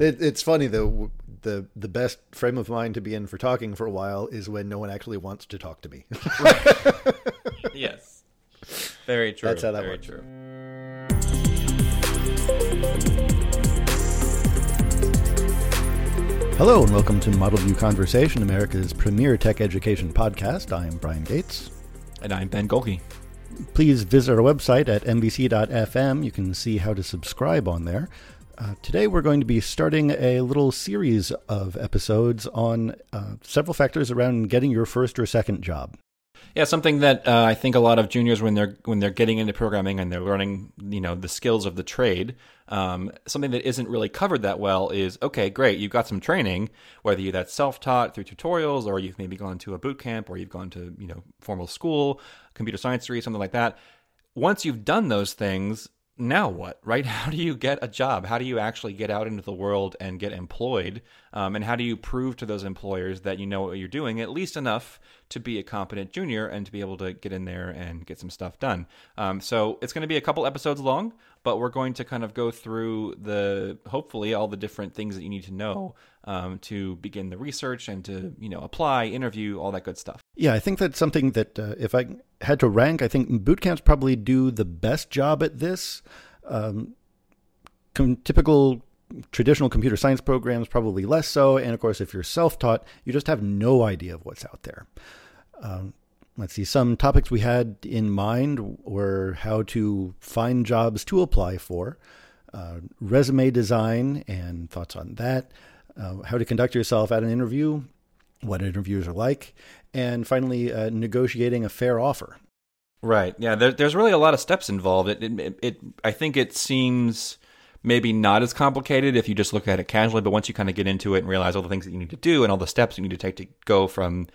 It, it's funny though. The the best frame of mind to be in for talking for a while is when no one actually wants to talk to me. yes. Very true. That's how that Very works. true. Hello and welcome to Model View Conversation, America's premier tech education podcast. I am Brian Gates. And I'm Ben Gorlick. Please visit our website at mvc.fm. You can see how to subscribe on there. Uh, today, we're going to be starting a little series of episodes on uh, several factors around getting your first or second job. Yeah, something that uh, I think a lot of juniors when they're when they're getting into programming and they're learning, you know, the skills of the trade. Um, something that isn't really covered that well is okay, great, you've got some training, whether you that's self-taught through tutorials, or you've maybe gone to a boot camp, or you've gone to you know formal school, computer science degree, something like that. Once you've done those things, now what, right? How do you get a job? How do you actually get out into the world and get employed? Um, and how do you prove to those employers that you know what you're doing, at least enough to be a competent junior and to be able to get in there and get some stuff done? Um, so it's going to be a couple episodes long, but we're going to kind of go through the hopefully all the different things that you need to know um, to begin the research and to you know apply, interview, all that good stuff. Yeah, I think that's something that uh, if I had to rank, I think boot camps probably do the best job at this. Um, com- typical traditional computer science programs probably less so, and of course, if you're self-taught, you just have no idea of what's out there. Um, let's see, some topics we had in mind were how to find jobs to apply for, uh, resume design and thoughts on that, uh, how to conduct yourself at an interview, what interviews are like, and finally, uh, negotiating a fair offer. Right. Yeah. There, there's really a lot of steps involved. It, it, it, I think it seems maybe not as complicated if you just look at it casually, but once you kind of get into it and realize all the things that you need to do and all the steps you need to take to go from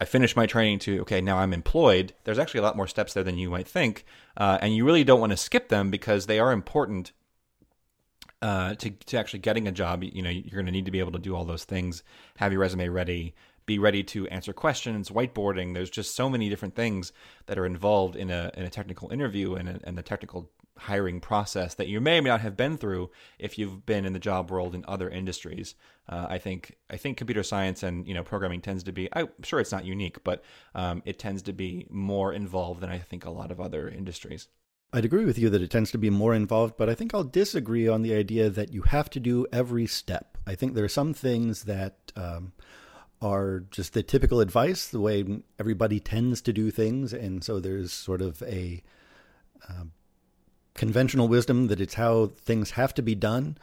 I finished my training to okay, now I'm employed. There's actually a lot more steps there than you might think, uh, and you really don't want to skip them because they are important uh, to to actually getting a job. You know, you're going to need to be able to do all those things, have your resume ready, be ready to answer questions, whiteboarding. There's just so many different things that are involved in a in a technical interview and a, and the technical hiring process that you may or may not have been through if you've been in the job world in other industries. Uh, I think I think computer science and you know programming tends to be. I'm sure it's not unique, but um, it tends to be more involved than I think a lot of other industries. I'd agree with you that it tends to be more involved, but I think I'll disagree on the idea that you have to do every step. I think there are some things that um, are just the typical advice, the way everybody tends to do things, and so there's sort of a uh, conventional wisdom that it's how things have to be done.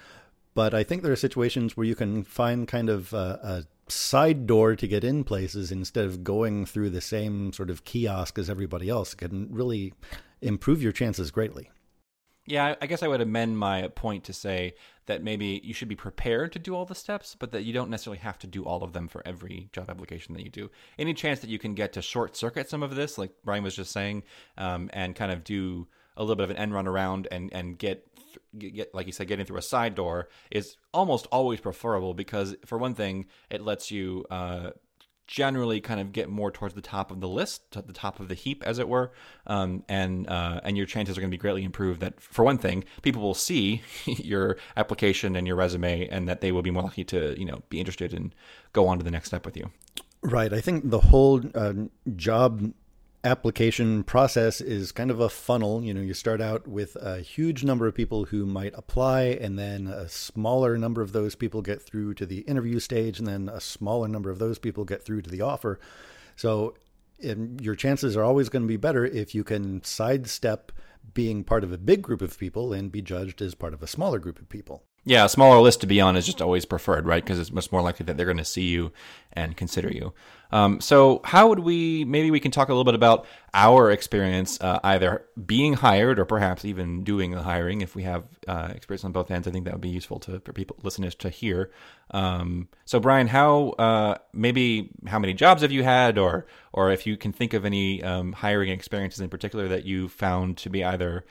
But I think there are situations where you can find kind of a, a side door to get in places instead of going through the same sort of kiosk as everybody else. Can really improve your chances greatly. Yeah, I guess I would amend my point to say that maybe you should be prepared to do all the steps, but that you don't necessarily have to do all of them for every job application that you do. Any chance that you can get to short circuit some of this, like Brian was just saying, um, and kind of do a little bit of an end run around and and get get like you said getting through a side door is almost always preferable because for one thing it lets you uh, generally kind of get more towards the top of the list, to the top of the heap, as it were, um, and uh, and your chances are going to be greatly improved. That for one thing, people will see your application and your resume, and that they will be more likely to you know be interested and go on to the next step with you. Right. I think the whole uh, job application process is kind of a funnel. You know, you start out with a huge number of people who might apply, and then a smaller number of those people get through to the interview stage, and then a smaller number of those people get through to the offer. So, your chances are always going to be better if you can sidestep being part of a big group of people and be judged as part of a smaller group of people. Yeah, a smaller list to be on is just always preferred, right? Because it's much more likely that they're going to see you and consider you. Um, so, how would we? Maybe we can talk a little bit about our experience, uh, either being hired or perhaps even doing the hiring. If we have uh, experience on both ends, I think that would be useful to for people listeners to hear. Um, so, Brian, how uh, maybe how many jobs have you had, or or if you can think of any um, hiring experiences in particular that you found to be either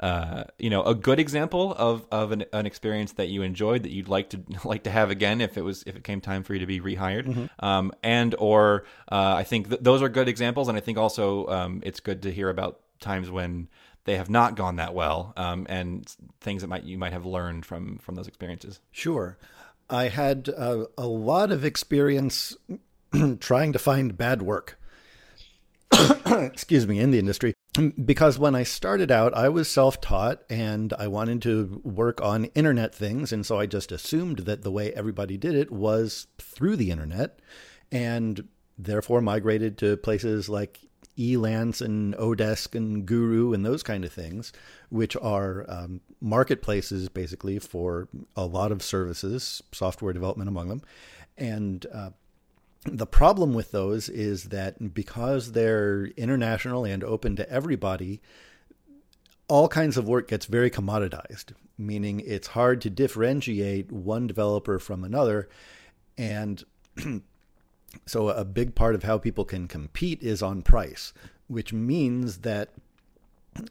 uh, you know, a good example of of an, an, experience that you enjoyed that you'd like to like to have again if it was if it came time for you to be rehired, mm-hmm. um, and or uh, I think th- those are good examples, and I think also um, it's good to hear about times when they have not gone that well, um, and things that might you might have learned from from those experiences. Sure, I had uh, a lot of experience trying to find bad work. Excuse me, in the industry. Because when I started out, I was self taught and I wanted to work on internet things. And so I just assumed that the way everybody did it was through the internet and therefore migrated to places like Elance and Odesk and Guru and those kind of things, which are um, marketplaces basically for a lot of services, software development among them. And uh, the problem with those is that because they're international and open to everybody, all kinds of work gets very commoditized, meaning it's hard to differentiate one developer from another. And so, a big part of how people can compete is on price, which means that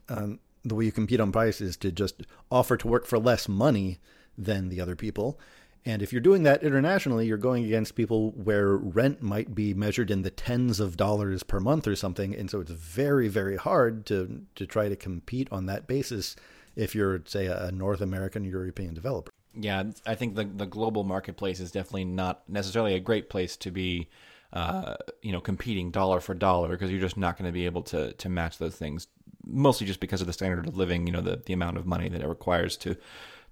um, the way you compete on price is to just offer to work for less money than the other people. And if you're doing that internationally, you're going against people where rent might be measured in the tens of dollars per month or something. And so it's very, very hard to, to try to compete on that basis if you're, say, a North American European developer. Yeah, I think the the global marketplace is definitely not necessarily a great place to be, uh, you know, competing dollar for dollar because you're just not going to be able to to match those things. Mostly just because of the standard of living, you know, the the amount of money that it requires to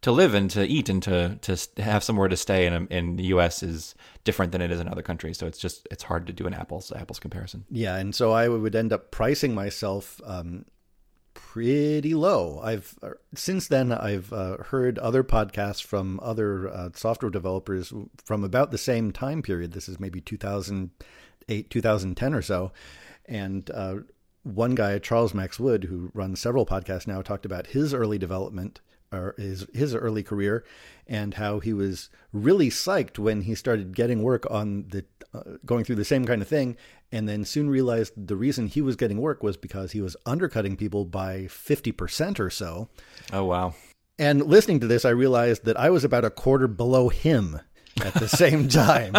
to live and to eat and to to have somewhere to stay in in the U.S. is different than it is in other countries. So it's just it's hard to do an apples apples comparison. Yeah, and so I would end up pricing myself um, pretty low. I've uh, since then I've uh, heard other podcasts from other uh, software developers from about the same time period. This is maybe 2008, 2010 or so, and uh, one guy, Charles Max Wood, who runs several podcasts now, talked about his early development or his his early career, and how he was really psyched when he started getting work on the uh, going through the same kind of thing, and then soon realized the reason he was getting work was because he was undercutting people by fifty percent or so. Oh wow! And listening to this, I realized that I was about a quarter below him at the same time.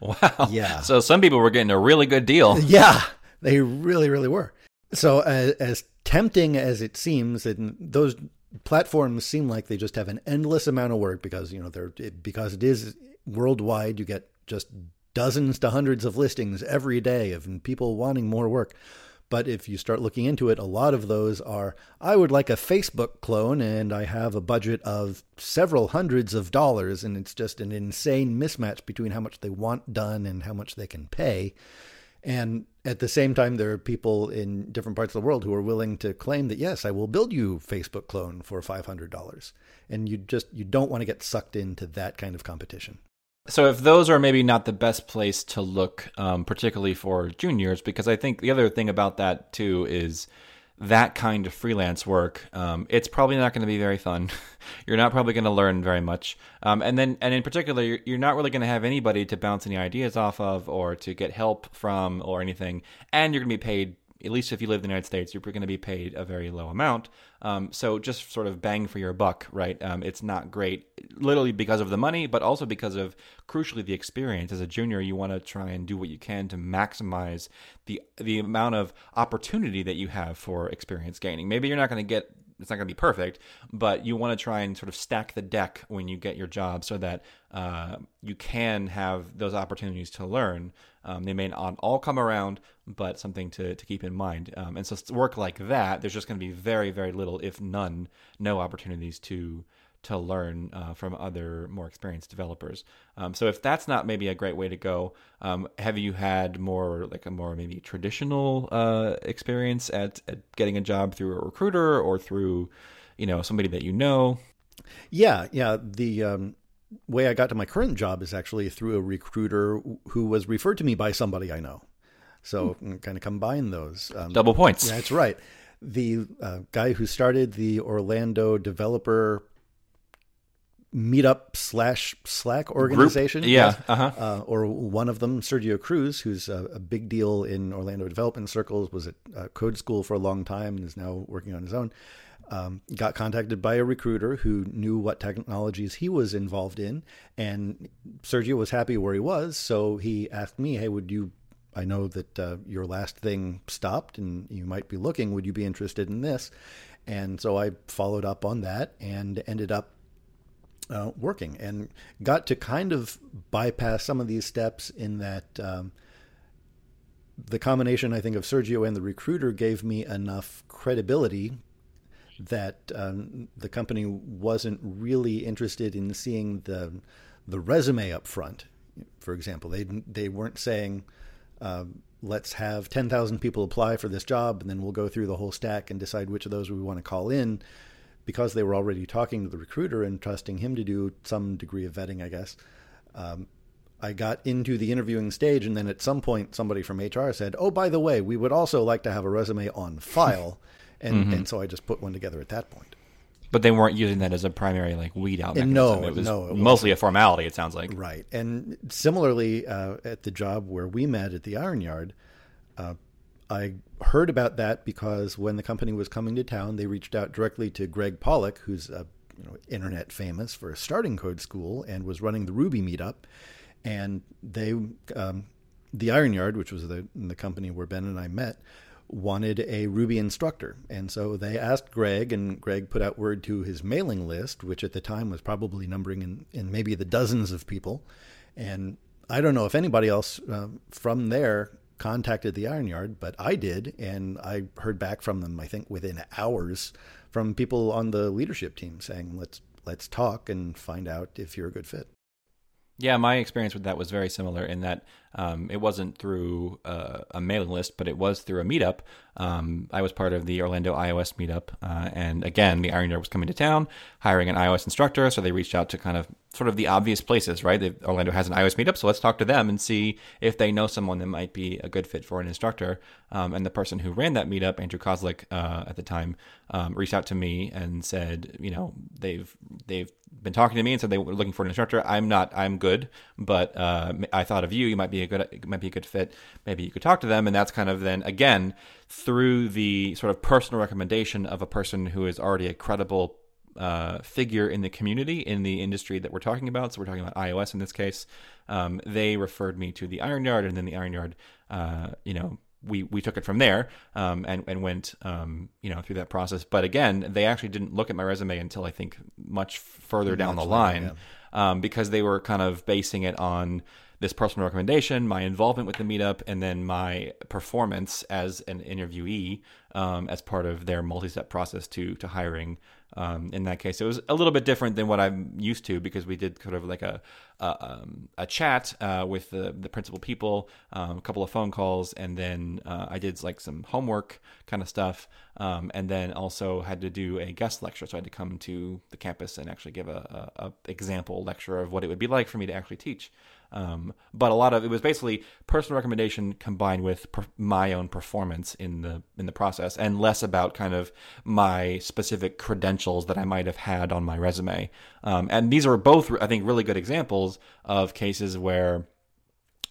wow! Yeah. So some people were getting a really good deal. Yeah, they really, really were. So as, as tempting as it seems, and those platforms seem like they just have an endless amount of work because you know they're because it is worldwide. You get just dozens to hundreds of listings every day of people wanting more work. But if you start looking into it, a lot of those are I would like a Facebook clone and I have a budget of several hundreds of dollars. And it's just an insane mismatch between how much they want done and how much they can pay. And at the same time, there are people in different parts of the world who are willing to claim that, yes, I will build you Facebook clone for $500. And you just, you don't want to get sucked into that kind of competition. So if those are maybe not the best place to look, um, particularly for juniors, because I think the other thing about that too is that kind of freelance work, um, it's probably not going to be very fun. you're not probably going to learn very much, um, and then and in particular, you're, you're not really going to have anybody to bounce any ideas off of or to get help from or anything, and you're going to be paid at least if you live in the United States, you're going to be paid a very low amount. Um, so just sort of bang for your buck, right? Um, it's not great, literally because of the money, but also because of crucially the experience. As a junior, you want to try and do what you can to maximize the the amount of opportunity that you have for experience gaining. Maybe you're not going to get it's not going to be perfect, but you want to try and sort of stack the deck when you get your job so that uh, you can have those opportunities to learn. Um, they may not all come around, but something to, to keep in mind. Um, and so, work like that, there's just going to be very, very little, if none, no opportunities to to learn uh, from other more experienced developers. Um, so if that's not maybe a great way to go, um, have you had more like a more maybe traditional uh, experience at, at getting a job through a recruiter or through, you know, somebody that you know? Yeah, yeah. The um, way I got to my current job is actually through a recruiter who was referred to me by somebody I know. So hmm. kind of combine those. Um, Double points. Yeah, that's right. The uh, guy who started the Orlando developer meetup slash Slack organization. Group? Yeah. Uh-huh. Uh, or one of them, Sergio Cruz, who's a, a, big deal in Orlando development circles, was at uh, code school for a long time and is now working on his own. Um, got contacted by a recruiter who knew what technologies he was involved in, and Sergio was happy where he was, so he asked me, "Hey, would you I know that uh, your last thing stopped and you might be looking. Would you be interested in this? And so I followed up on that and ended up uh, working and got to kind of bypass some of these steps in that um, the combination, I think, of Sergio and the recruiter gave me enough credibility that um, the company wasn't really interested in seeing the the resume up front. For example, they they weren't saying, uh, "Let's have ten thousand people apply for this job, and then we'll go through the whole stack and decide which of those we want to call in." Because they were already talking to the recruiter and trusting him to do some degree of vetting, I guess. Um, I got into the interviewing stage, and then at some point, somebody from HR said, "Oh, by the way, we would also like to have a resume on file." and mm-hmm. and so I just put one together at that point. But they weren't using that as a primary like weed out mechanism. No, it was no, it mostly a formality. It sounds like right. And similarly, uh, at the job where we met at the Iron Yard, uh, I heard about that because when the company was coming to town, they reached out directly to Gregg Pollack, who's a you know, internet famous for starting code school and was running the Ruby meetup, and they. Um, the Iron Yard, which was the the company where Ben and I met, wanted a Ruby instructor. And so they asked Gregg, and Greg put out word to his mailing list, which at the time was probably numbering in, in maybe the dozens of people. And I don't know if anybody else uh, from there contacted the Iron Yard, but I did. And I heard back from them, I think within hours, from people on the leadership team saying, let's, let's talk and find out if you're a good fit. Yeah, my experience with that was very similar in that um, it wasn't through uh, a mailing list, but it was through a meetup. Um, I was part of the Orlando iOS meetup, uh, and again, the Iron Yard was coming to town, hiring an iOS instructor. So they reached out to kind of sort of the obvious places, right? They, Orlando has an iOS meetup, so let's talk to them and see if they know someone that might be a good fit for an instructor. Um, and the person who ran that meetup, Andrew Kozlik, uh, at the time, um, reached out to me and said, you know, they've they've been talking to me and said they were looking for an instructor. I'm not. I'm good, but uh, I thought of you. You might be a good. Might be a good fit. Maybe you could talk to them. And that's kind of then again through the sort of personal recommendation of a person who is already a credible uh, figure in the community in the industry that we're talking about. So we're talking about iOS in this case. Um, they referred me to the Iron Yard, and then the Iron Yard, uh, you know, we we took it from there um, and and went um, you know through that process. But again, they actually didn't look at my resume until I think much further down the line later, yeah. um, because they were kind of basing it on this personal recommendation, my involvement with the meetup, and then my performance as an interviewee um, as part of their multi-step process to to hiring. Um, in that case, it was a little bit different than what I'm used to because we did kind of like a a, um, a chat uh, with the the principal people, um, a couple of phone calls, and then uh, I did like some homework kind of stuff, um, and then also had to do a guest lecture. So I had to come to the campus and actually give a, a, a example lecture of what it would be like for me to actually teach. Um, but a lot of it was basically personal recommendation combined with per- my own performance in the in the process, and less about kind of my specific credentials that I might have had on my resume. Um, and these are both, I think, really good examples of cases where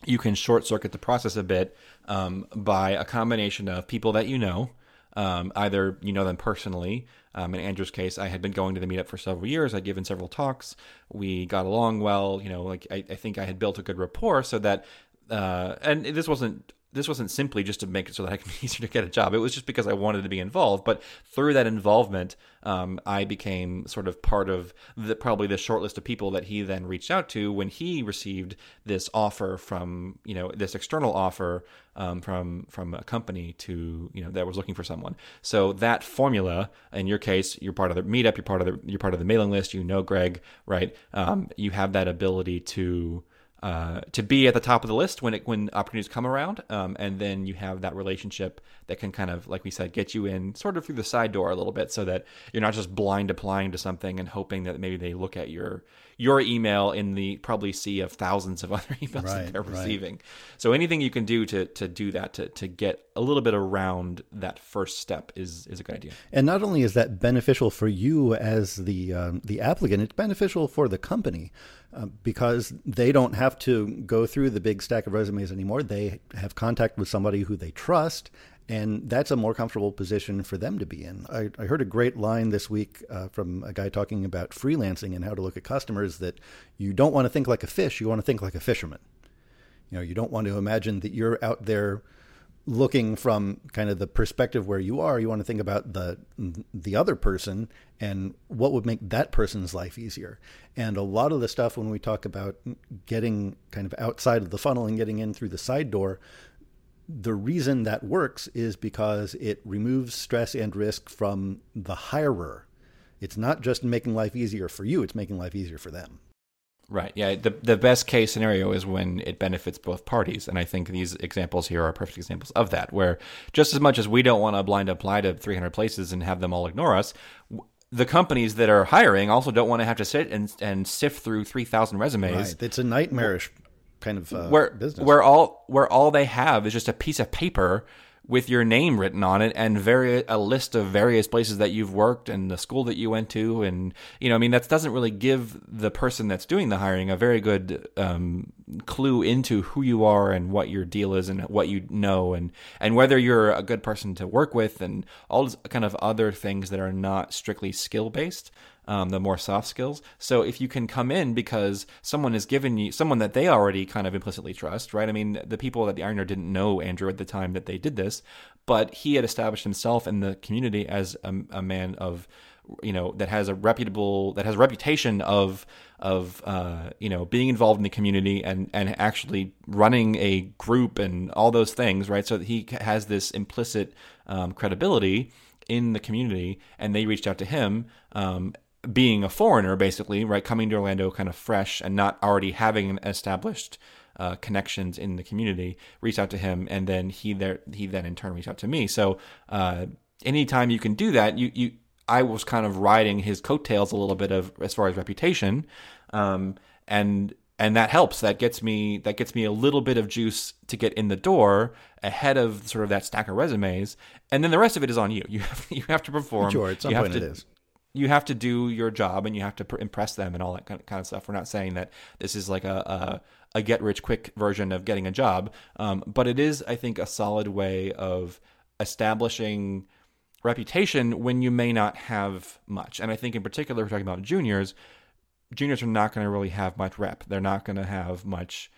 you can short circuit the process a bit um, by a combination of people that you know. Um, either you know them personally. Um, in Andrew's case, I had been going to the meetup for several years. I'd given several talks. We got along well. You know, like I, I think I had built a good rapport, so that uh, and this wasn't this wasn't simply just to make it so that I can be easier to get a job. It was just because I wanted to be involved. But through that involvement, um, I became sort of part of the probably the short list of people that he then reached out to when he received this offer from you know this external offer um, from from a company to you know that was looking for someone. So that formula, in your case, you're part of the meetup, you're part of the you're part of the mailing list. You know Gregg, right? Um, you have that ability to uh, to be at the top of the list when it when opportunities come around, um, and then you have that relationship that can kind of, like we said, get you in sort of through the side door a little bit, so that you're not just blind applying to something and hoping that maybe they look at your your email in the probably sea of thousands of other emails right, that they're receiving. Right. So anything you can do to to do that to to get a little bit around that first step is is a good idea. And not only is that beneficial for you as the um, the applicant, it's beneficial for the company uh, because they don't have to go through the big stack of resumes anymore. They have contact with somebody who they trust and that's a more comfortable position for them to be in. I, I heard a great line this week uh, from a guy talking about freelancing and how to look at customers that you don't want to think like a fish, you want to think like a fisherman. You know, you don't want to imagine that you're out there looking from kind of the perspective where you are. You want to think about the the other person and what would make that person's life easier. And a lot of the stuff when we talk about getting kind of outside of the funnel and getting in through the side door, the reason that works is because it removes stress and risk from the hirer. It's not just making life easier for you, it's making life easier for them. Right. Yeah. The the best case scenario is when it benefits both parties, and I think these examples here are perfect examples of that. Where just as much as we don't want to blind apply to 300 places and have them all ignore us, the companies that are hiring also don't want to have to sit and and sift through 3,000 resumes. Right. It's a nightmarish kind of uh, where business. where all where all they have is just a piece of paper with your name written on it and very a list of various places that you've worked and the school that you went to and you know I mean that doesn't really give the person that's doing the hiring a very good um, clue into who you are and what your deal is and what you know and and whether you're a good person to work with and all kind of other things that are not strictly skill based um, the more soft skills. So if you can come in because someone has given you someone that they already kind of implicitly trust, right? I mean, the people at the Iron Yard didn't know Andrew at the time that they did this, but he had established himself in the community as a, a man of you know that has a reputable that has a reputation of of uh, you know being involved in the community and and actually running a group and all those things right so he has this implicit um, credibility in the community and they reached out to him um, being a foreigner, basically, right, coming to Orlando kind of fresh and not already having established uh, connections in the community, reached out to him, and then he there he then in turn reached out to me. So uh, anytime you can do that, you you I was kind of riding his coattails a little bit of as far as reputation, um, and and that helps. That gets me that gets me a little bit of juice to get in the door ahead of sort of that stack of resumes, and then the rest of it is on you. You have you have to perform. Sure, at some you point have to, it is you have to do your job and you have to pr- impress them and all that kind of, kind of stuff. We're not saying that this is like a, a, a get rich quick version of getting a job, um, but it is, I think, a solid way of establishing reputation when you may not have much. And I think, in particular, we're talking about juniors. Juniors are not going to really have much rep. They're not going to have much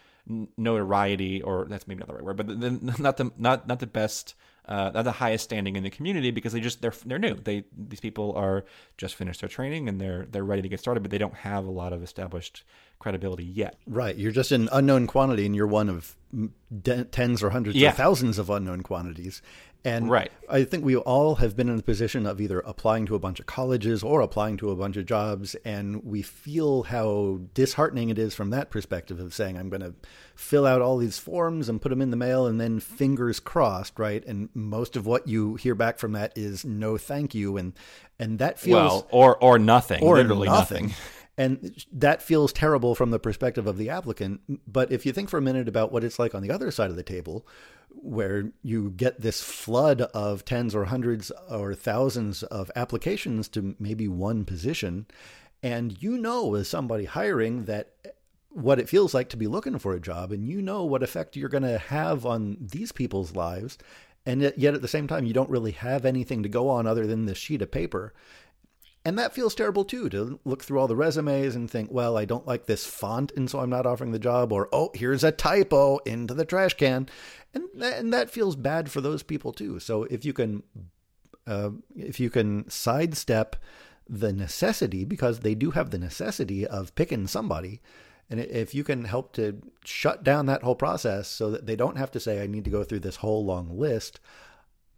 notoriety, or that's maybe not the right word, but not the not not the best uh, not the highest standing in the community because they just they're they're new. They these people are just finished their training and they're they're ready to get started, but they don't have a lot of established credibility yet. Right. You're just an unknown quantity, and you're one of tens or hundreds Yeah. or thousands of unknown quantities. And Right. I think we all have been in the position of either applying to a bunch of colleges or applying to a bunch of jobs, and we feel how disheartening it is from that perspective of saying, I'm going to fill out all these forms and put them in the mail, and then fingers crossed, right? And most of what you hear back from that is no thank you, and and that feels Well, or or nothing, or literally nothing. nothing. And that feels terrible from the perspective of the applicant. But if you think for a minute about what it's like on the other side of the table, where you get this flood of tens or hundreds or thousands of applications to maybe one position, and you know, as somebody hiring, that what it feels like to be looking for a job, and you know what effect you're going to have on these people's lives, and yet at the same time, you don't really have anything to go on other than this sheet of paper. And that feels terrible too to look through all the resumes and think, well, I don't like this font, and so I'm not offering the job, or oh, here's a typo into the trash can, and and that feels bad for those people too. So if you can, uh, if you can sidestep the necessity, because they do have the necessity of picking somebody, and if you can help to shut down that whole process so that they don't have to say, I need to go through this whole long list.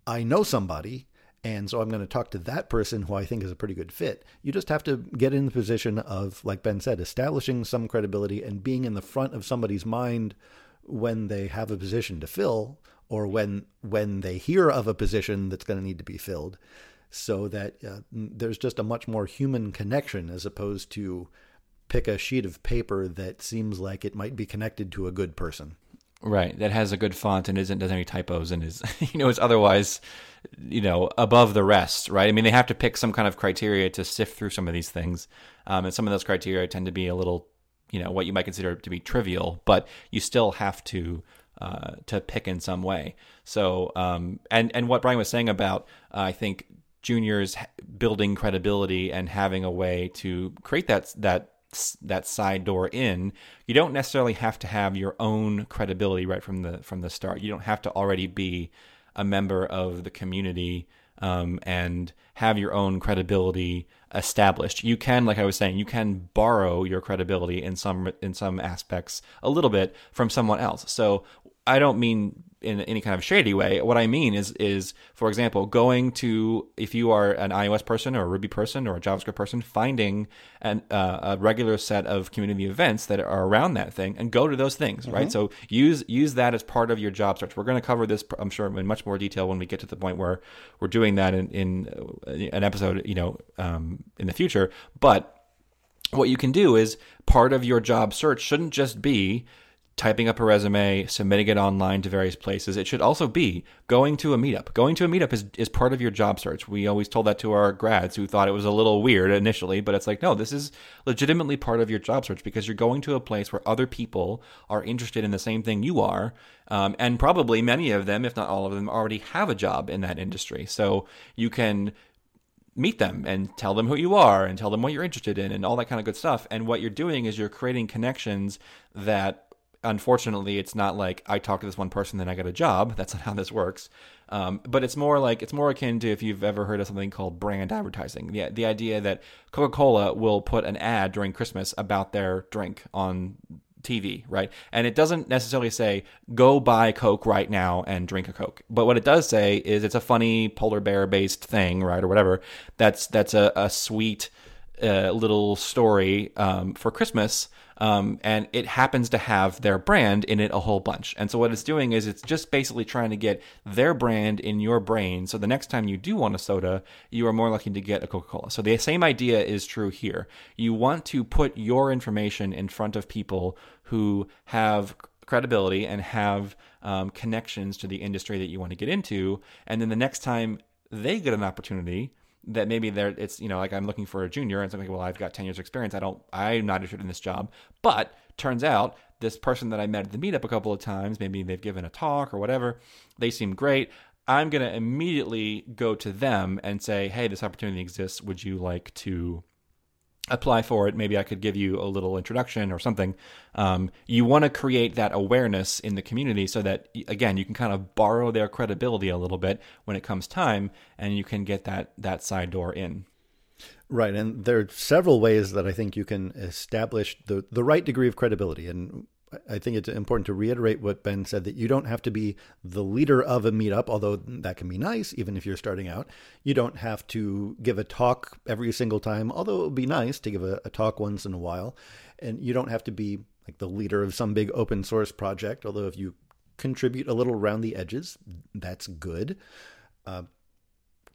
I know somebody, and so I'm going to talk to that person who I think is a pretty good fit. You just have to get in the position of, like Ben said, establishing some credibility and being in the front of somebody's mind when they have a position to fill or when when they hear of a position that's going to need to be filled so that uh, there's just a much more human connection as opposed to pick a sheet of paper that seems like it might be connected to a good person. Right, that has a good font and isn't does any typos and is you know is otherwise you know above the rest, right? I mean, they have to pick some kind of criteria to sift through some of these things, um, and some of those criteria tend to be a little you know what you might consider to be trivial, but you still have to uh, to pick in some way. So um, and and what Brian was saying about uh, I think juniors building credibility and having a way to create that that that side door in, you don't necessarily have to have your own credibility right from the from the start. You don't have to already be a member of the community um, and have your own credibility established. You can, like I was saying, you can borrow your credibility in some in some aspects a little bit from someone else. So I don't mean in any kind of shady way. What I mean is, is for example, going to if you are an iOS person or a Ruby person or a JavaScript person, finding an, uh, a regular set of community events that are around that thing and go to those things, mm-hmm. right? So use use that as part of your job search. We're going to cover this, I'm sure, in much more detail when we get to the point where we're doing that in, in uh, an episode, you know, um, in the future. But what you can do is part of your job search shouldn't just be typing up a resume, submitting it online to various places. It should also be going to a meetup. Going to a meetup is, is part of your job search. We always told that to our grads who thought it was a little weird initially, but it's like, no, this is legitimately part of your job search because you're going to a place where other people are interested in the same thing you are. Um, and probably many of them, if not all of them, already have a job in that industry. So you can meet them and tell them who you are and tell them what you're interested in and all that kind of good stuff. And what you're doing is you're creating connections that unfortunately, it's not like I talk to this one person, then I get a job. That's not how this works. Um, but it's more like it's more akin to if you've ever heard of something called brand advertising. The the idea that Coca Cola will put an ad during Christmas about their drink on TV, right? And it doesn't necessarily say go buy Coke right now and drink a Coke. But what it does say is it's a funny polar bear based thing, right, or whatever. That's that's a, a sweet uh, little story um, for Christmas um, and it happens to have their brand in it a whole bunch. And so what it's doing is it's just basically trying to get their brand in your brain. So the next time you do want a soda, you are more likely to get a Coca Cola. So the same idea is true here. You want to put your information in front of people who have credibility and have um, connections to the industry that you want to get into. And then the next time they get an opportunity, that maybe there it's you know like I'm looking for a junior and something like well I've got 10 years experience. I don't I'm not interested in this job. But turns out this person that I met at the meetup a couple of times maybe they've given a talk or whatever they seem great. I'm going to immediately go to them and say hey this opportunity exists. Would you like to apply for it. Maybe I could give you a little introduction or something. Um, you want to create that awareness in the community so that, again, you can kind of borrow their credibility a little bit when it comes time and you can get that, that side door in. Right. And there are several ways that I think you can establish the, the right degree of credibility. And I think it's important to reiterate what Ben said that you don't have to be the leader of a meetup, although that can be nice, even if you're starting out. You don't have to give a talk every single time, although it would be nice to give a, a talk once in a while. And you don't have to be like the leader of some big open source project, although if you contribute a little around the edges, that's good. Uh,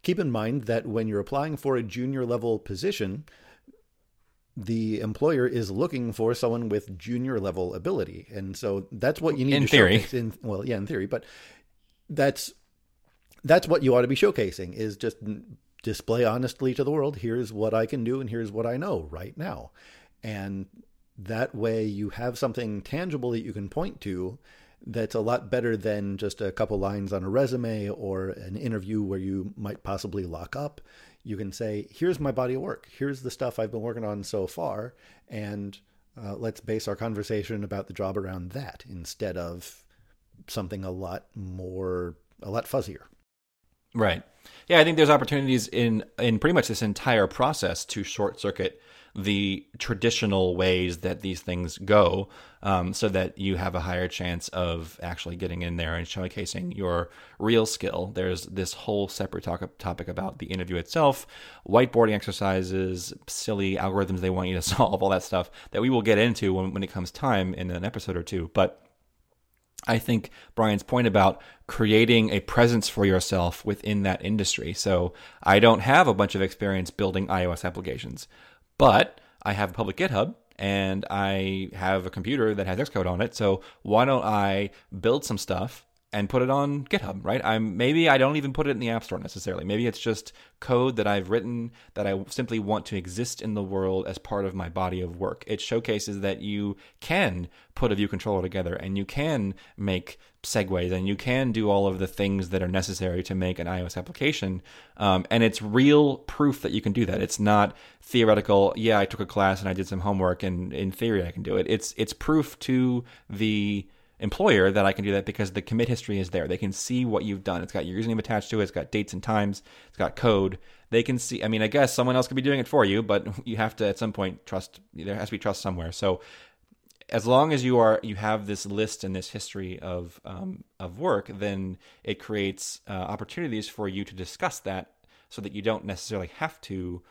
keep in mind that when you're applying for a junior level position, the employer is looking for someone with junior level ability, and so that's what you need in to theory. showcase. In well, yeah, in theory, but that's that's what you ought to be showcasing is just display honestly to the world. Here's what I can do, and here's what I know right now, and that way you have something tangible that you can point to. That's a lot better than just a couple lines on a resume or an interview where you might possibly lock up you can say, here's my body of work. Here's the stuff I've been working on so far. And uh, let's base our conversation about the job around that instead of something a lot more, a lot fuzzier. Right. Yeah, I think there's opportunities in in pretty much this entire process to short circuit the traditional ways that these things go um, so that you have a higher chance of actually getting in there and showcasing your real skill. There's this whole separate talk, topic about the interview itself, whiteboarding exercises, silly algorithms they want you to solve, all that stuff that we will get into when, when it comes time in an episode or two. But I think Brian's point about creating a presence for yourself within that industry. So I don't have a bunch of experience building iOS applications. But I have a public GitHub and I have a computer that has Xcode on it. So why don't I build some stuff and put it on GitHub, right? I'm maybe I don't even put it in the App Store necessarily. Maybe it's just code that I've written that I simply want to exist in the world as part of my body of work. It showcases that you can put a view controller together and you can make segues and you can do all of the things that are necessary to make an iOS application. Um, and it's real proof that you can do that. It's not theoretical. Yeah, I took a class and I did some homework, and in theory I can do it. It's it's proof to the employer that I can do that because the commit history is there. They can see what you've done. It's got your username attached to it. It's got dates and times. It's got code. They can see. I mean, I guess someone else could be doing it for you, but you have to at some point trust. There has to be trust somewhere. So as long as you are you have this list and this history of um, of work, then it creates uh, opportunities for you to discuss that, so that you don't necessarily have to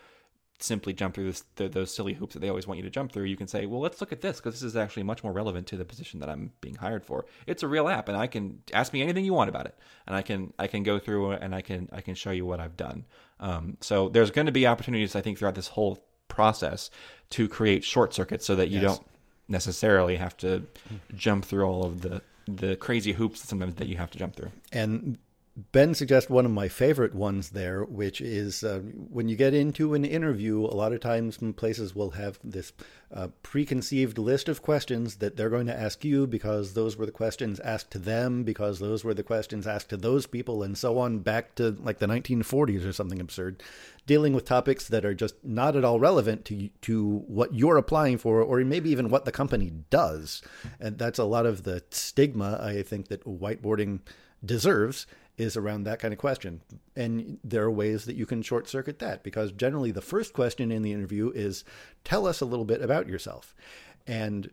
simply jump through this, the, those silly hoops that they always want you to jump through. You can say, well, let's look at this because this is actually much more relevant to the position that I'm being hired for. It's a real app, and I can ask me anything you want about it, and I can I can go through and I can I can show you what I've done. Um, so there's going to be opportunities, I think, throughout this whole process to create short circuits so that you yes. don't necessarily have to jump through all of the the crazy hoops sometimes that you have to jump through. And Ben suggests one of my favorite ones there, which is uh, when you get into an interview, a lot of times places will have this uh, preconceived list of questions that they're going to ask you because those were the questions asked to them, because those were the questions asked to those people, and so on back to like the 1940s or something absurd, dealing with topics that are just not at all relevant to to what you're applying for, or maybe even what the company does. And that's a lot of the stigma I think that whiteboarding deserves is around that kind of question. And there are ways that you can short circuit that because generally the first question in the interview is tell us a little bit about yourself. And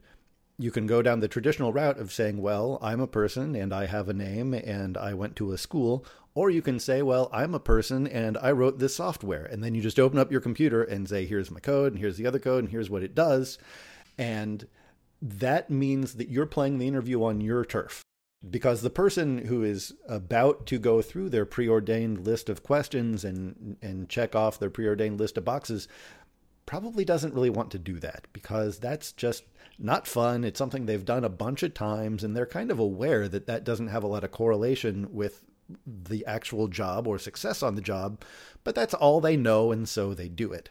you can go down the traditional route of saying, well, I'm a person and I have a name and I went to a school. Or you can say, well, I'm a person and I wrote this software. And then you just open up your computer and say, here's my code and here's the other code and here's what it does. And that means that you're playing the interview on your turf because the person who is about to go through their preordained list of questions and and check off their preordained list of boxes probably doesn't really want to do that because that's just not fun. It's something they've done a bunch of times and they're kind of aware that that doesn't have a lot of correlation with the actual job or success on the job, but that's all they know and so they do it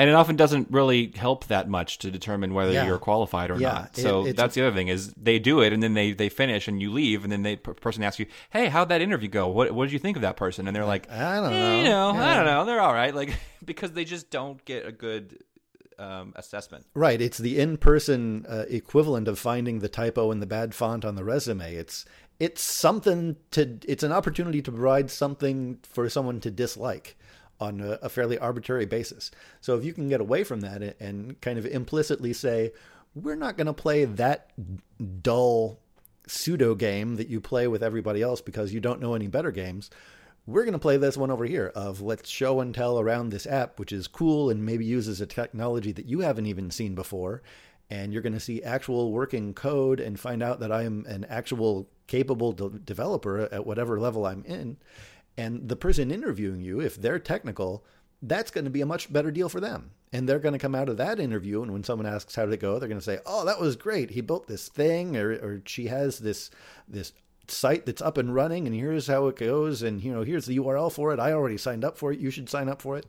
and it often doesn't really help that much to determine whether yeah. you're qualified or yeah. not. So it, that's the other thing is they do it and then they, they finish and you leave and then the person asks you, "Hey, how'd that interview go? What what did you think of that person?" And they're like, "I don't eh, know, you know, yeah. I don't know, they're all right." Like because they just don't get a good um, assessment. Right. It's the in-person uh, equivalent of finding the typo in the bad font on the resume. It's it's something to it's an opportunity to provide something for someone to dislike on a, a, fairly arbitrary basis. So if you can get away from that and kind of implicitly say, we're not going to play that dull pseudo game that you play with everybody else because you don't know any better games. We're going to play this one over here of let's show and tell around this app, which is cool and maybe uses a technology that you haven't even seen before. And you're going to see actual working code and find out that I am an actual capable de- developer at whatever level I'm in and the person interviewing you, if they're technical, that's going to be a much better deal for them. And they're going to come out of that interview, and when someone asks how did it go, they're going to say, "Oh, that was great. He built this thing, or, or she has this this site that's up and running, and here's how it goes, and you know, here's the URL for it. I already signed up for it. You should sign up for it."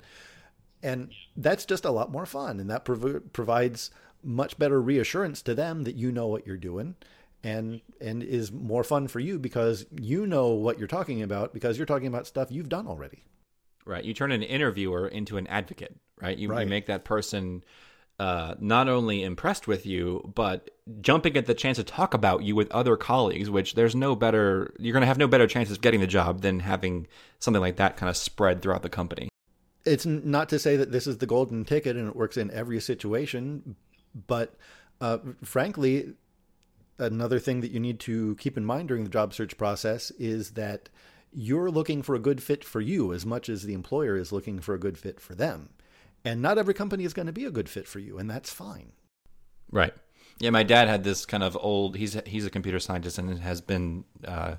And that's just a lot more fun, and that prov- provides much better reassurance to them that you know what you're doing and and is more fun for you because you know what you're talking about because you're talking about stuff you've done already. Right. You turn an interviewer into an advocate, right? You, right. you make that person uh, not only impressed with you, but jumping at the chance to talk about you with other colleagues, which there's no better, you're going to have no better chances of getting the job than having something like that kind of spread throughout the company. It's not to say that this is the golden ticket and it works in every situation, but uh, frankly, another thing that you need to keep in mind during the job search process is that you're looking for a good fit for you as much as the employer is looking for a good fit for them. And not every company is going to be a good fit for you, and that's fine. Right. Yeah, my dad had this kind of old. He's he's a computer scientist and has been uh,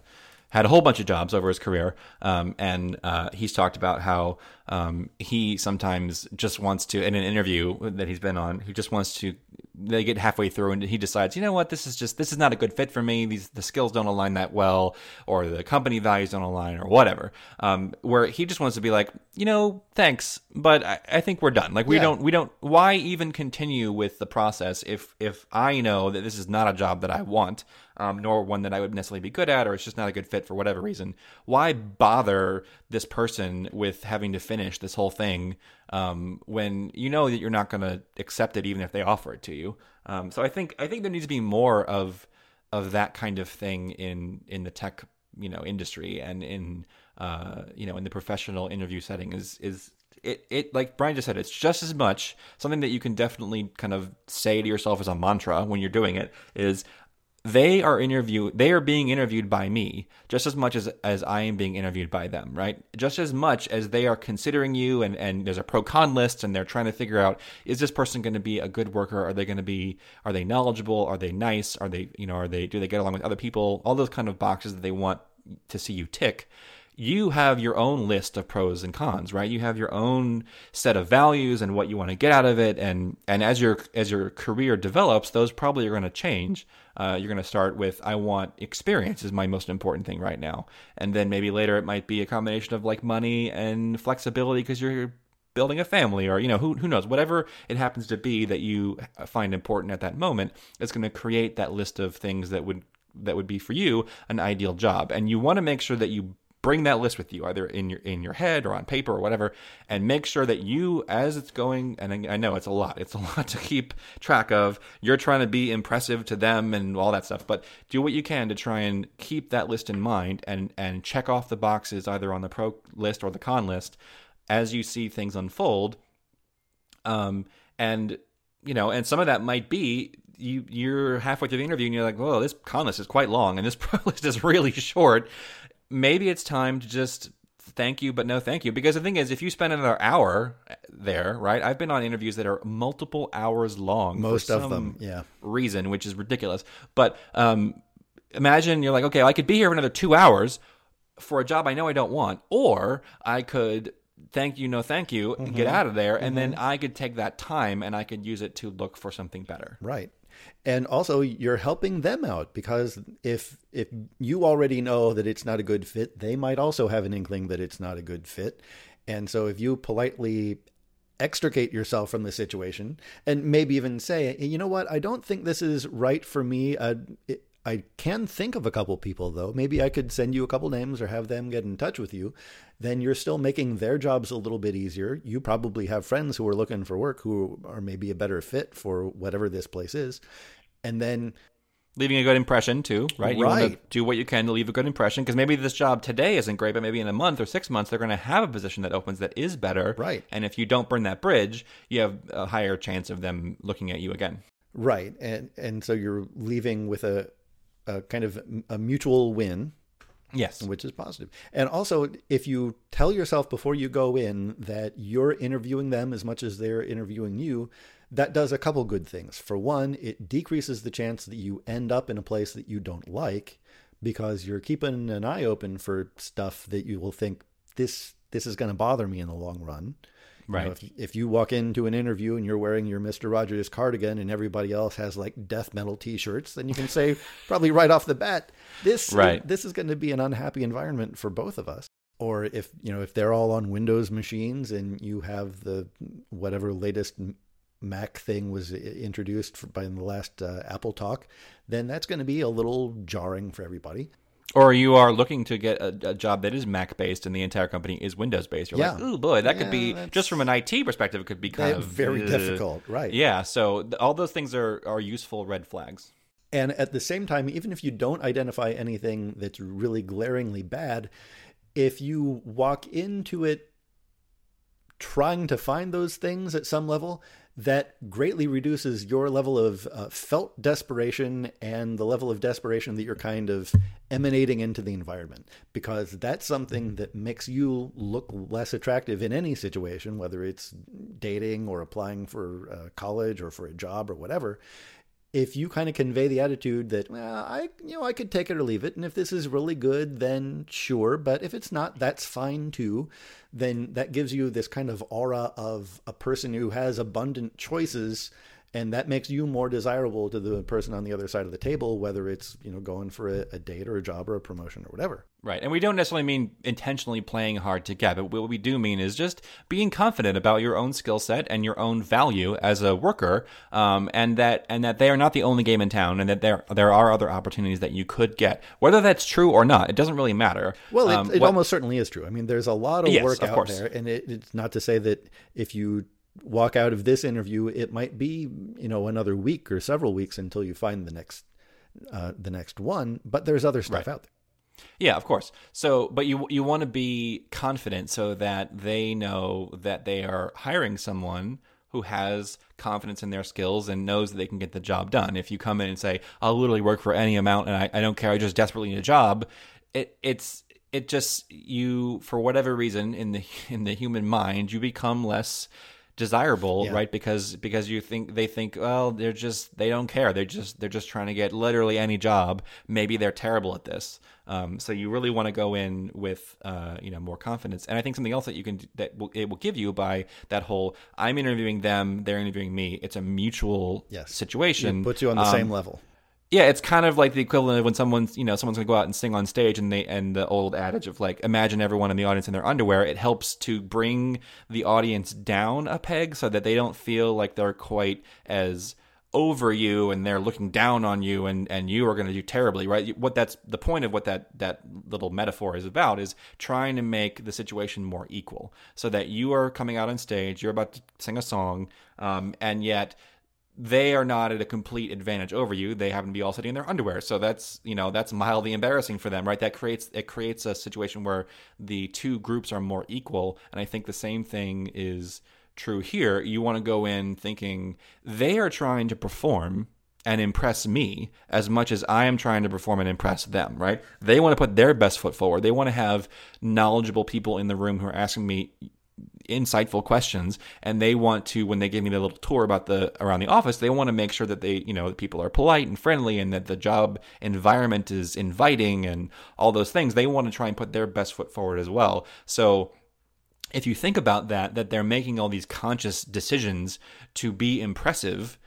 had a whole bunch of jobs over his career, um, and uh, he's talked about how um, he sometimes just wants to, in an interview that he's been on, he just wants to they get halfway through and he decides, you know what, this is just this is not a good fit for me. These the skills don't align that well, or the company values don't align, or whatever. Um, where he just wants to be like, you know, thanks, but I, I think we're done. Like we Yeah. don't we don't. Why even continue with the process if if I know that this is not a job that I want, um, nor one that I would necessarily be good at, or it's just not a good fit for whatever reason? Why bother this person with having to finish this whole thing um, when you know that you're not going to accept it, even if they offer it to you? Um, so I think I think there needs to be more of of that kind of thing in in the tech you know industry and in uh, you know in the professional interview setting is is it, it like Brian just said, it's just as much something that you can definitely kind of say to yourself as a mantra when you're doing it is they are interview they are being interviewed by me just as much as as I am being interviewed by them, right? Just as much as they are considering you and and there's a pro con list and they're trying to figure out is this person going to be a good worker? Are they going to be are they knowledgeable? Are they nice? Are they you know are they do they get along with other people? All those kind of boxes that they want to see you tick you have your own list of pros and cons, right? You have your own set of values and what you want to get out of it, and and as your as your career develops, those probably are going to change. Uh, you're going to start with I want experience is my most important thing right now, and then maybe later it might be a combination of like money and flexibility because you're building a family or you know who who knows whatever it happens to be that you find important at that moment it's going to create that list of things that would that would be for you an ideal job and you want to make sure that you bring that list with you either in your in your head or on paper or whatever and make sure that you as it's going and I know it's a lot it's a lot to keep track of you're trying to be impressive to them and all that stuff but do what you can to try and keep that list in mind and and check off the boxes either on the pro list or the con list as you see things unfold. Um and you know and some of that might be you you're halfway through the interview and you're like whoa this con list is quite long and this pro list is really short maybe it's time to just thank you but no thank you because the thing is if you spend another hour there right i've been on interviews that are multiple hours long for Most of them, yeah. reason which is ridiculous but um imagine you're like okay i could be here for another two hours for a job i know i don't want or i could thank you no thank you get out of there and then i could take that time and i could use it to look for something better Right. And also you're helping them out because if if you already know that it's not a good fit, they might also have an inkling that it's not a good fit. And so if you politely extricate yourself from the situation and maybe even say, you know what, I don't think this is right for me. Uh, it, I can think of a couple people though. Maybe I could send you a couple names or have them get in touch with you. Then you're still making their jobs a little bit easier. You probably have friends who are looking for work who are maybe a better fit for whatever this place is. And then leaving a good impression too, right? You want to do what you can to leave a good impression because maybe this job today isn't great, but maybe in a month or six months they're going to have a position that opens that is better, Right. And if you don't burn that bridge, you have a higher chance of them looking at you again. right, and and so you're leaving with a a kind of a mutual win Yes, which is positive. And also, if you tell yourself before you go in that you're interviewing them as much as they're interviewing you, that does a couple good things. For one, it decreases the chance that you end up in a place that you don't like because you're keeping an eye open for stuff that you will think this this is going to bother me in the long run. You know, Right. if, if you walk into an interview and you're wearing your Mr. Rogers cardigan and everybody else has like death metal t-shirts, then you can say probably right off the bat, this Right. this is going to be an unhappy environment for both of us. Or if you know if they're all on Windows machines and you have the whatever latest Mac thing was introduced by the last uh, Apple talk, then that's going to be a little jarring for everybody. Or you are looking to get a, a job that is Mac based and the entire company is Windows based. You're like, Yeah. oh boy, that could be that's- just from an IT perspective, it could be kind of very uh, difficult, right? Yeah, so th- all those things are are useful red flags. And at the same time, even if you don't identify anything that's really glaringly bad, if you walk into it trying to find those things at some level, that greatly reduces your level of uh, felt desperation and the level of desperation that you're kind of emanating into the environment. Because that's something that makes you look less attractive in any situation, whether it's dating or applying for uh, college or for a job or whatever if you kind of convey the attitude that well, I you know I could take it or leave it, and if this is really good, then sure. But if it's not, that's fine too. Then that gives you this kind of aura of a person who has abundant choices and that makes you more desirable to the person on the other side of the table whether it's you know going for a, a, date or a job or a promotion or whatever. Right. And we don't necessarily mean intentionally playing hard to get but what we do mean is just being confident about your own skill set and your own value as a worker um, and that and that they are not the only game in town and that there there are other opportunities that you could get. Whether that's true or not it doesn't really matter. Well it, um, it what, almost certainly is true. I mean there's a lot of yes, work of out course. there and it, it's not to say that if you walk out of this interview, it might be you know another week or several weeks until you find the next uh, the next one. But there's other stuff right. out there. Yeah, of course. So, but you you want to be confident so that they know that they are hiring someone who has confidence in their skills and knows that they can get the job done. If you come in and say, "I'll literally work for any amount and I, I don't care, I just desperately need a job," it it's it just you for whatever reason in the in the human mind you become less desirable yeah. right? Because because you think they think well they're just they don't care. They're just they're just trying to get literally any job. Maybe they're terrible at this. Um, so you really want to go in with uh, you know more confidence. And i think something else that you can that will, it will give you by that whole i'm interviewing them they're interviewing me it's a mutual yes. situation. It puts you on the um, same level yeah, it's kind of like the equivalent of when someone's, you know, someone's to go out and sing on stage and they and the old adage of like imagine everyone in the audience in their underwear. It helps to bring the audience down a peg so that they don't feel like they're quite as over you and they're looking down on you and and you are going to do terribly, right? What that's the point of what that that little metaphor is about is trying to make the situation more equal so that you are coming out on stage, you're about to sing a song, um, and yet they are not at a complete advantage over you. They happen to be all sitting in their underwear. So that's, you know, that's mildly embarrassing for them, right? That creates it creates a situation where the two groups are more equal. And I think the same thing is true here. You want to go in thinking they are trying to perform and impress me as much as I am trying to perform and impress them, right? They want to put their best foot forward. They want to have knowledgeable people in the room who are asking me insightful questions and they want to when they give me the little tour about the around the office they want to make sure that they you know people are polite and friendly and that the job environment is inviting and all those things. They want to try and put their best foot forward as well. So if you think about that that they're making all these conscious decisions to be impressive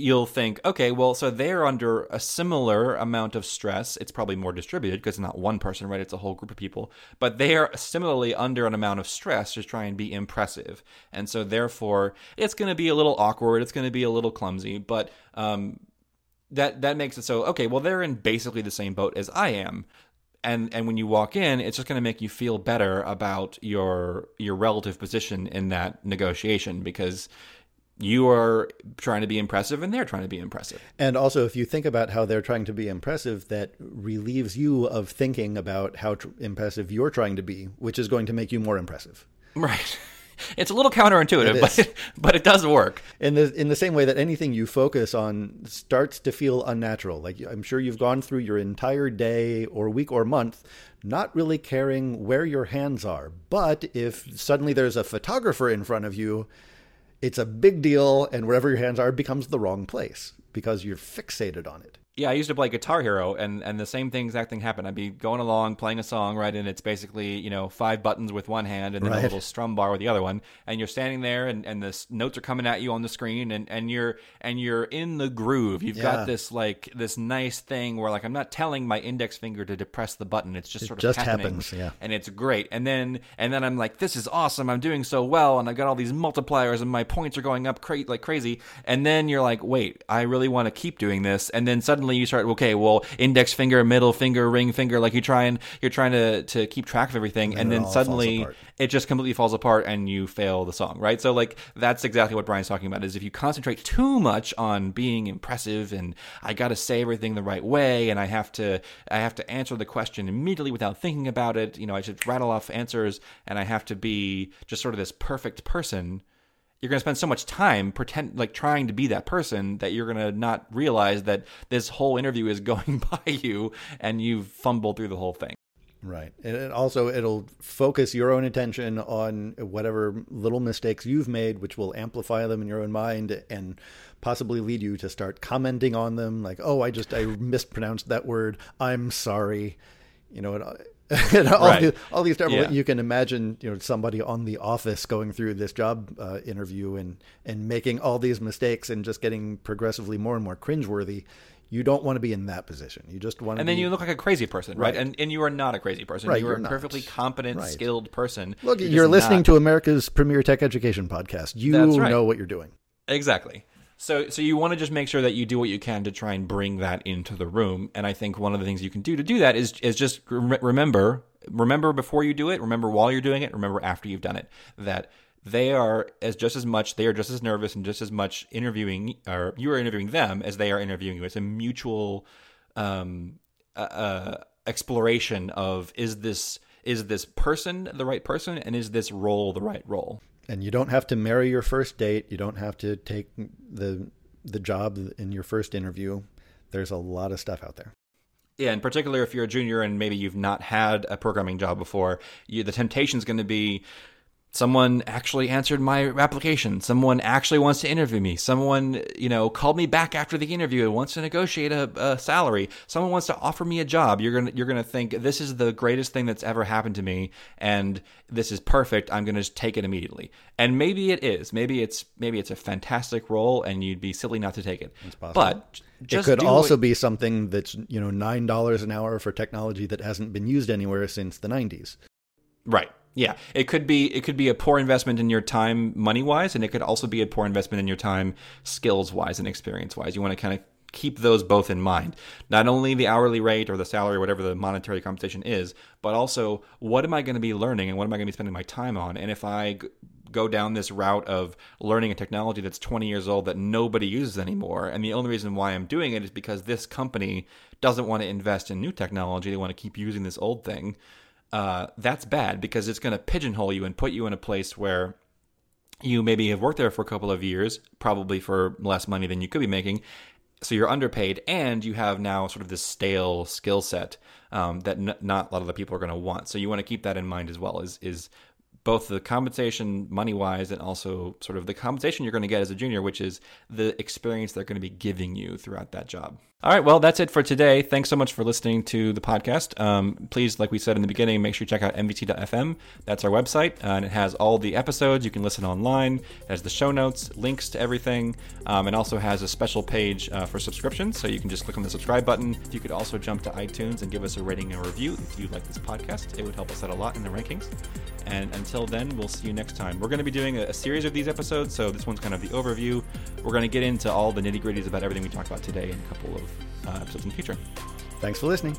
you'll think, okay, well, so they're under a similar amount of stress. It's probably more distributed because it's not one person, right? It's a whole group of people. But they are similarly under an amount of stress to try and be impressive. And so, therefore, it's going to be a little awkward. It's going to be a little clumsy. But um, that that makes it so, okay, well, they're in basically the same boat as I am. And, and when you walk in, it's just going to make you feel better about your your relative position in that negotiation because you are trying to be impressive and they're trying to be impressive. And also, if you think about how they're trying to be impressive, that relieves you of thinking about how tr- impressive you're trying to be, which is going to make you more impressive. Right. It's a little counterintuitive, but but it does work. In the in the same way that anything you focus on starts to feel unnatural. Like I'm sure you've gone through your entire day or week or month not really caring where your hands are. But if suddenly there's a photographer in front of you, it's a big deal, and wherever your hands are becomes the wrong place because you're fixated on it yeah, I used to play Guitar Hero, and and the same thing, exact thing happened. I'd be going along playing a song, right, and it's basically you know five buttons with one hand and then right. a little strum bar with the other one, and you're standing there, and and the notes are coming at you on the screen, and and you're and you're in the groove. You've yeah. got this like this nice thing where like I'm not telling my index finger to depress the button; it's just it sort of just happening, happens, yeah, and it's great. And then and then I'm like, this is awesome. I'm doing so well, and I've got all these multipliers, and my points are going up cra- like crazy. And then you're like, wait, I really want to keep doing this, and then suddenly you start, okay, well index finger, middle finger, ring finger. Like you try and you're trying to to keep track of everything, and, and then suddenly it just completely falls apart, and you fail the song. Right. So like that's exactly what Brian's talking about. Is if you concentrate too much on being impressive, and I got to say everything the right way, and I have to I have to answer the question immediately without thinking about it. You know, I should rattle off answers, and I have to be just sort of this perfect person you're going to spend so much time pretend like trying to be that person that you're going to not realize that this whole interview is going by you and you've fumbled through the whole thing. Right. And also it'll focus your own attention on whatever little mistakes you've made, which will amplify them in your own mind and possibly lead you to start commenting on them like, "Oh, I just I mispronounced that word. I'm sorry." You know, it, and all, Right. the, all these terrible. Yeah. You can imagine, you know, somebody on the office going through this job uh, interview and and making all these mistakes and just getting progressively more and more cringeworthy. You don't want to be in that position. You just want to. And then be, you look like a crazy person, right? Right. And and you are not a crazy person. Right, you are a perfectly competent, Right. skilled person. look. You're You're, listening not- to America's premier tech education podcast. You know what you're doing. Exactly. So so you want to just make sure that you do what you can to try and bring that into the room. And I think one of the things you can do to do that is is just rem- remember remember before you do it, remember while you're doing it, remember after you've done it that they are as just as much they are just as nervous and just as much interviewing or you are interviewing them as they are interviewing you. It's a mutual um uh, uh exploration of is this is this person the right person and is this role the right role? And you don't have to marry your first date. You don't have to take the the job in your first interview. There's a lot of stuff out there. Yeah, in particular, if you're a junior and maybe you've not had a programming job before, you, the temptation is going to be someone actually answered my application. Someone actually wants to interview me. Someone, you know, called me back after the interview and wants to negotiate a, a salary. Someone wants to offer me a job. You're gonna you're gonna think this is the greatest thing that's ever happened to me, and this is perfect. I'm gonna just take it immediately. And maybe it is. Maybe it's maybe it's a fantastic role, and you'd be silly not to take it. possible. But just it could also what- be something that's you know nine dollars an hour for technology that hasn't been used anywhere since the '90s. Right. Yeah. It could be it could be a poor investment in your time money wise, and it could also be a poor investment in your time skills wise and experience wise. You want to kind of keep those both in mind. Not only the hourly rate or the salary or whatever the monetary compensation is, but also what am I going to be learning and what am I going to be spending my time on? And if I g- go down this route of learning a technology that's 20 years old that nobody uses anymore, and the only reason why I'm doing it is because this company doesn't want to invest in new technology, they want to keep using this old thing uh, that's bad because it's going to pigeonhole you and put you in a place where you maybe have worked there for a couple of years, probably for less money than you could be making. So you're underpaid, and you have now sort of this stale skill set um, that n- not a lot of the people are going to want. So you want to keep that in mind as well. Is is both the compensation money wise and also sort of the compensation you're going to get as a junior, which is the experience they're going to be giving you throughout that job. All right, well, that's it for today. Thanks so much for listening to the podcast. Um, please, like we said in the beginning, make sure you check out MVC.fm. That's our website, uh, and it has all the episodes. You can listen online, it has the show notes, links to everything, um, and also has a special page uh, for subscriptions. So you can just click on the subscribe button. You could also jump to iTunes and give us a rating and review if you like this podcast. It would help us out a lot in the rankings. And until then, we'll see you next time. We're going to be doing a, a series of these episodes, so this one's kind of the overview. We're going to get into all the nitty gritties about everything we talked about today in a couple of Uh, episodes in the future. Thanks for listening.